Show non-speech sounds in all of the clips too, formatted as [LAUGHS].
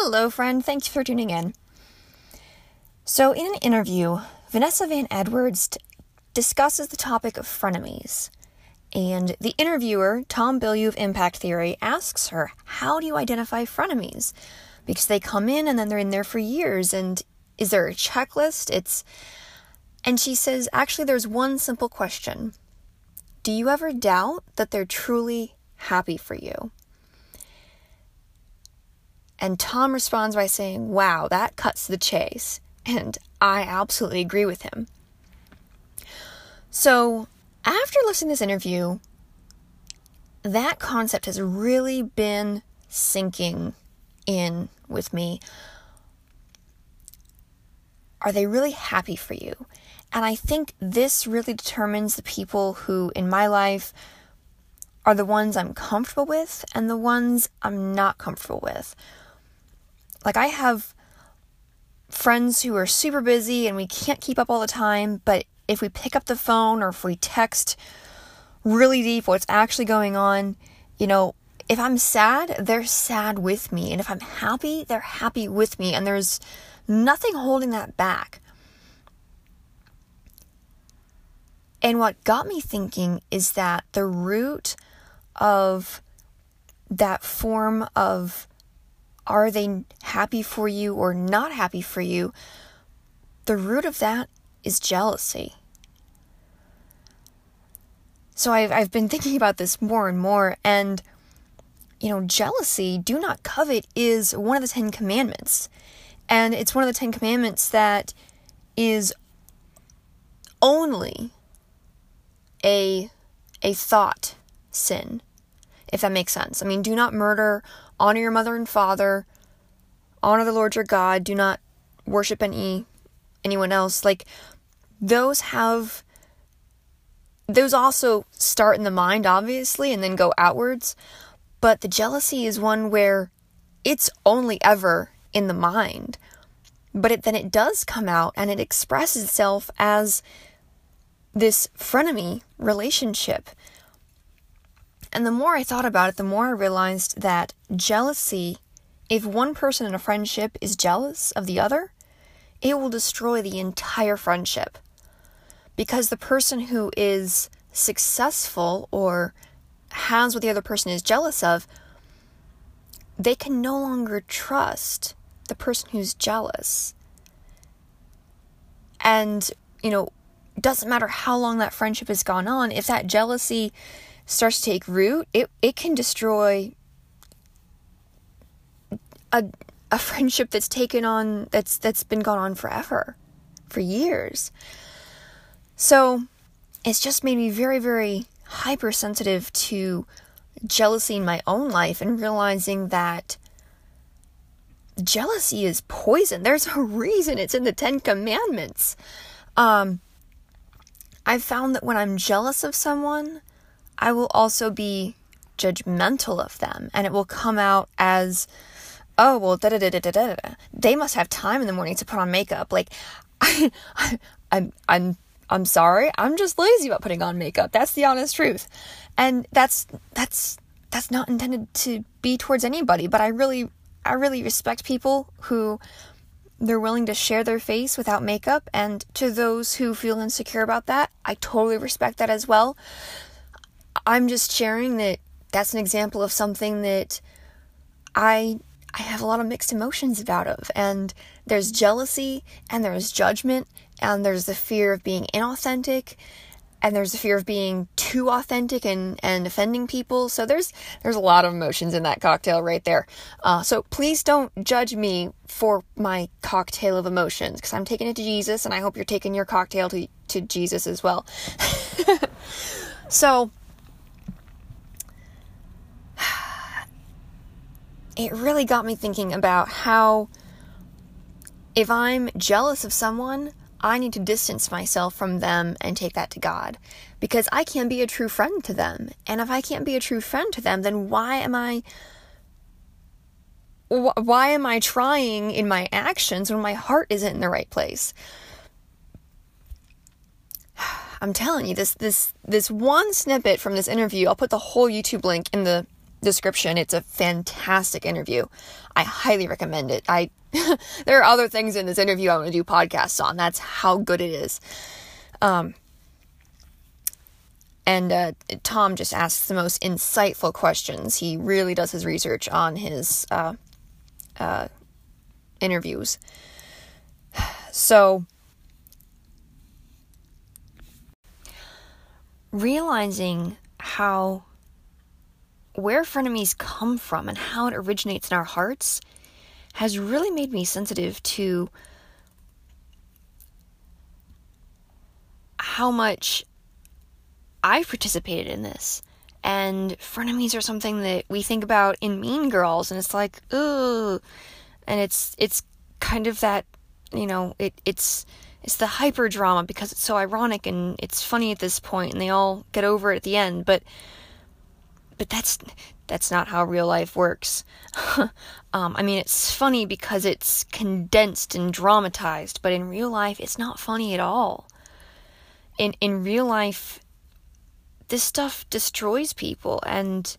Hello, friend. Thanks for tuning in. So, in an interview, Vanessa Van Edwards t- discusses the topic of frenemies. And the interviewer, Tom Bilyeu of Impact Theory, asks her, How do you identify frenemies? Because they come in and then they're in there for years. And is there a checklist? It's. And she says, Actually, there's one simple question Do you ever doubt that they're truly happy for you? And Tom responds by saying, Wow, that cuts the chase. And I absolutely agree with him. So, after listening to this interview, that concept has really been sinking in with me. Are they really happy for you? And I think this really determines the people who in my life are the ones I'm comfortable with and the ones I'm not comfortable with. Like, I have friends who are super busy and we can't keep up all the time, but if we pick up the phone or if we text really deep what's actually going on, you know, if I'm sad, they're sad with me. And if I'm happy, they're happy with me. And there's nothing holding that back. And what got me thinking is that the root of that form of are they happy for you or not happy for you? The root of that is jealousy. So I've, I've been thinking about this more and more, and you know, jealousy, do not covet, is one of the Ten Commandments. And it's one of the Ten Commandments that is only a a thought sin if that makes sense. I mean, do not murder, honor your mother and father, honor the Lord your God, do not worship any anyone else. Like those have those also start in the mind obviously and then go outwards, but the jealousy is one where it's only ever in the mind. But it, then it does come out and it expresses itself as this frenemy relationship and the more I thought about it, the more I realized that jealousy, if one person in a friendship is jealous of the other, it will destroy the entire friendship. Because the person who is successful or has what the other person is jealous of, they can no longer trust the person who's jealous. And, you know, doesn't matter how long that friendship has gone on, if that jealousy starts to take root, it, it can destroy a a [LAUGHS] friendship that's taken on that's that's been gone on forever, for years. So it's just made me very, very hypersensitive to jealousy in my own life and realizing that jealousy is poison. There's a [LAUGHS] reason it's in the Ten Commandments. Um, I've found that when I'm jealous of someone, I will also be judgmental of them and it will come out as oh well da da da da da da they must have time in the morning to put on makeup. Like I, [LAUGHS] I I'm I'm I'm sorry. I'm just lazy about putting on makeup. That's the honest truth. And that's that's that's not intended to be towards anybody but I really I really respect people who they're willing to share their face without makeup. And to those who feel insecure about that I totally respect that as well I'm just sharing that that's an example of something that I I have a lot of mixed emotions about of and there's jealousy and there's judgment and there's the fear of being inauthentic and there's the fear of being too authentic and, and offending people. So there's there's a lot of emotions in that cocktail right there. Uh, so please don't judge me for my cocktail of emotions because I'm taking it to Jesus, and I hope you're taking your cocktail to to Jesus as well. [LAUGHS] so it really got me thinking about how if I'm jealous of someone, I need to distance myself from them and take that to God because I can't be a true friend to them. And if I can't be a true friend to them, then why am I why am I trying in my actions when my heart isn't in the right place? [SIGHS] I'm telling you this this this one snippet from this interview, I'll put the whole YouTube link in the description. It's a fantastic interview. I highly recommend it. I [LAUGHS] there are other things in this interview I want to do podcasts on. That's how good it is. Um, and uh, Tom just asks the most insightful questions. He really does his research on his uh, uh, interviews. So, realizing how where frenemies come from and how it originates in our hearts has really made me sensitive to how much I've participated in this. And frenemies are something that we think about in Mean Girls, and it's like, ooh, And it's it's kind of that, you know, it it's it's the hyper drama because it's so ironic and it's funny at this point, and they all get over it at the end. But but that's that's not how real life works. [LAUGHS] um, I mean, it's funny because it's condensed and dramatized, but in real life, it's not funny at all. In in real life, this stuff destroys people, and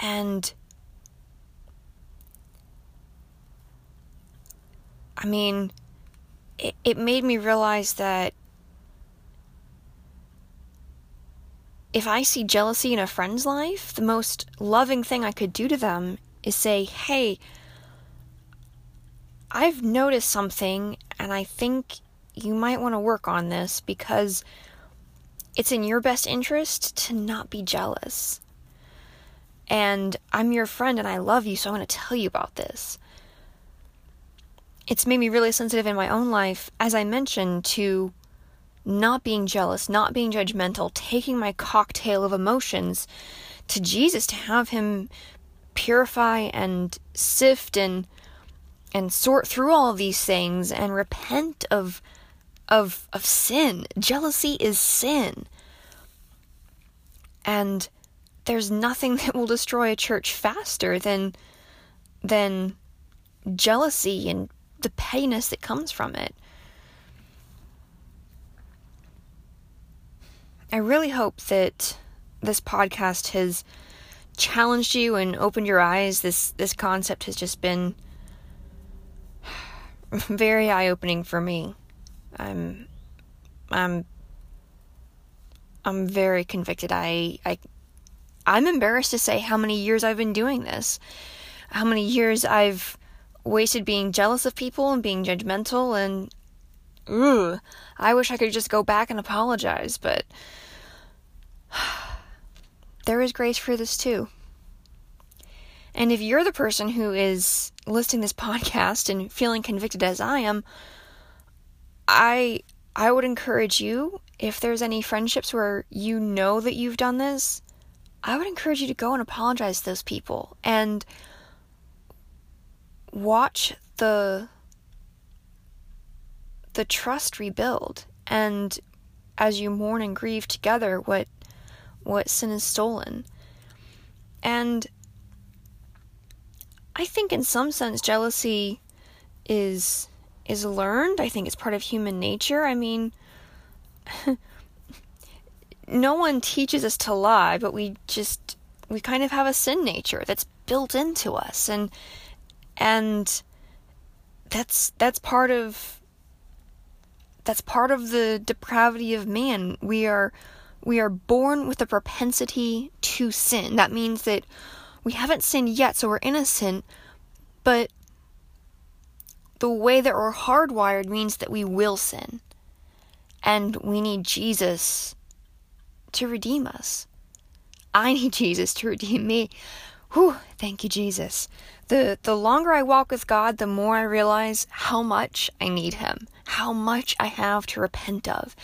and I mean, it it made me realize that if I see jealousy in a friend's life, the most loving thing I could do to them is say, hey, I've noticed something and I think you might want to work on this because it's in your best interest to not be jealous. And I'm your friend and I love you, so I want to tell you about this. It's made me really sensitive in my own life, as I mentioned, to not being jealous, not being judgmental, taking my cocktail of emotions to Jesus to have him purify and sift and and sort through all these things and repent of of of sin. Jealousy is sin. And there's nothing [LAUGHS] that will destroy a church faster than than jealousy and the pettiness that comes from it. I really hope that this podcast has challenged you and opened your eyes. This this concept has just been [SIGHS] very eye-opening for me. I'm I'm I'm very convicted. I I I'm embarrassed to say how many years I've been doing this. How many years I've wasted being jealous of people and being judgmental and ugh, I wish I could just go back and apologize, but [SIGHS] there is grace for this too. And if you're the person who is listening this [LAUGHS] podcast and feeling convicted as I am, I I would encourage you if there's any friendships where you know that you've done this, I would encourage you to go and apologize to those people and watch the the trust rebuild and as you mourn and grieve together what what sin is stolen. And I think in some sense jealousy is is learned. I think it's part of human nature. I mean [LAUGHS] no one teaches us to lie, but we just we kind of have a sin nature that's built into us and and that's that's part of that's part of the depravity of man. We are we are born with a propensity to sin. That means that we haven't sinned yet, so we're innocent, but the way that we're hardwired means that we will sin. And we need Jesus to redeem us. I need [LAUGHS] Jesus to redeem me. Whew, thank you, Jesus. The the longer I walk with God, the more I realize how much I need him, how much I have to repent of.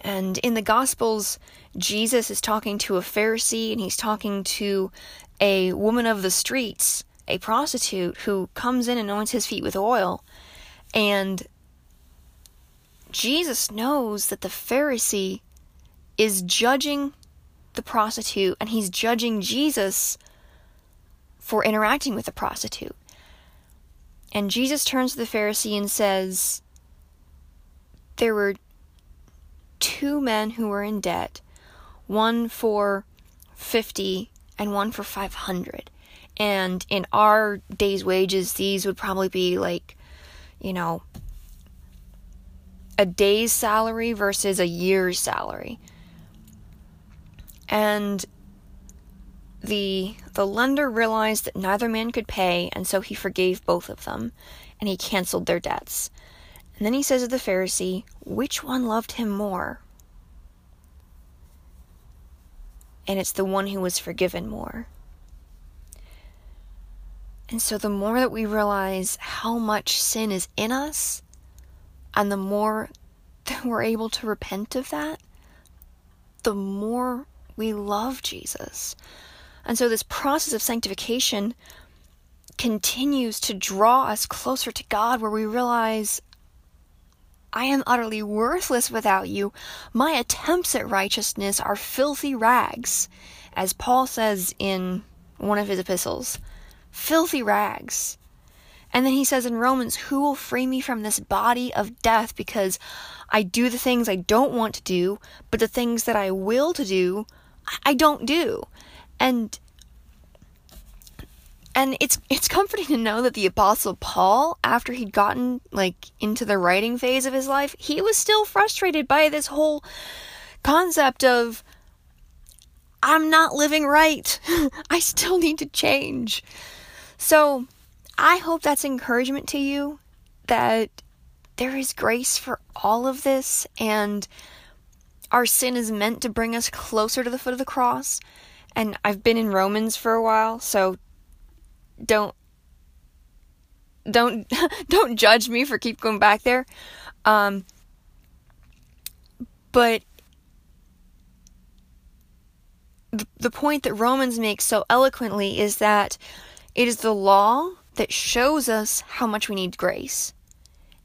And in the Gospels, Jesus is talking to a Pharisee and he's talking to a woman of the streets, a prostitute who comes in and anoints his feet with oil. And Jesus knows that the Pharisee is judging the prostitute and he's judging Jesus for interacting with a prostitute. And Jesus turns to the Pharisee and says, There were two men who were in debt, one for 50 and one for 500. And in our day's wages, these would probably be like, you know, a day's salary versus a year's salary. And the the lender realized that neither man could pay, and so he forgave both of them, and he canceled their debts. And then he says to the Pharisee, Which one loved him more? And it's the one who was forgiven more. And so the more that we realize how much sin is in us, and the more [LAUGHS] that we're able to repent of that, the more we love Jesus. And so this process of sanctification continues to draw us closer to God, where we realize, I am utterly worthless without you. My attempts at righteousness are filthy rags, as Paul says in one of his epistles. Filthy rags. And then he says in Romans, Who will free me from this body of death? Because I do the things I don't want to do, but the things that I will to do, I don't do. And and it's [LAUGHS] it's comforting to know that the apostle Paul after he'd gotten like into the writing phase of his life, he was still frustrated by this whole concept of I'm not living right. [LAUGHS] I still need to change. So, I hope that's encouragement to you that there is grace for all of this and our sin is meant to bring us closer to the foot of the cross. And I've been in Romans for a while, so don't don't [LAUGHS] don't judge me for keep going back there. Um but the, the point that Romans makes so eloquently is that it is the law that shows us how much we need grace.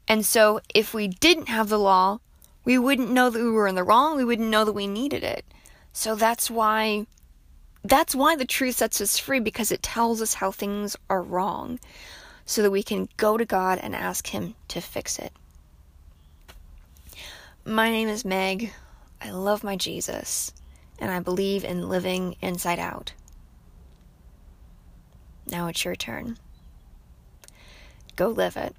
And so if we didn't have the law, we wouldn't know that we were in the wrong, we wouldn't know that we needed it. So that's why that's why the truth sets us free because it tells us how things are wrong so that we can go to God and ask him to fix it. My name is Meg. I love my Jesus and I believe in living inside out. Now it's your turn. Go live it.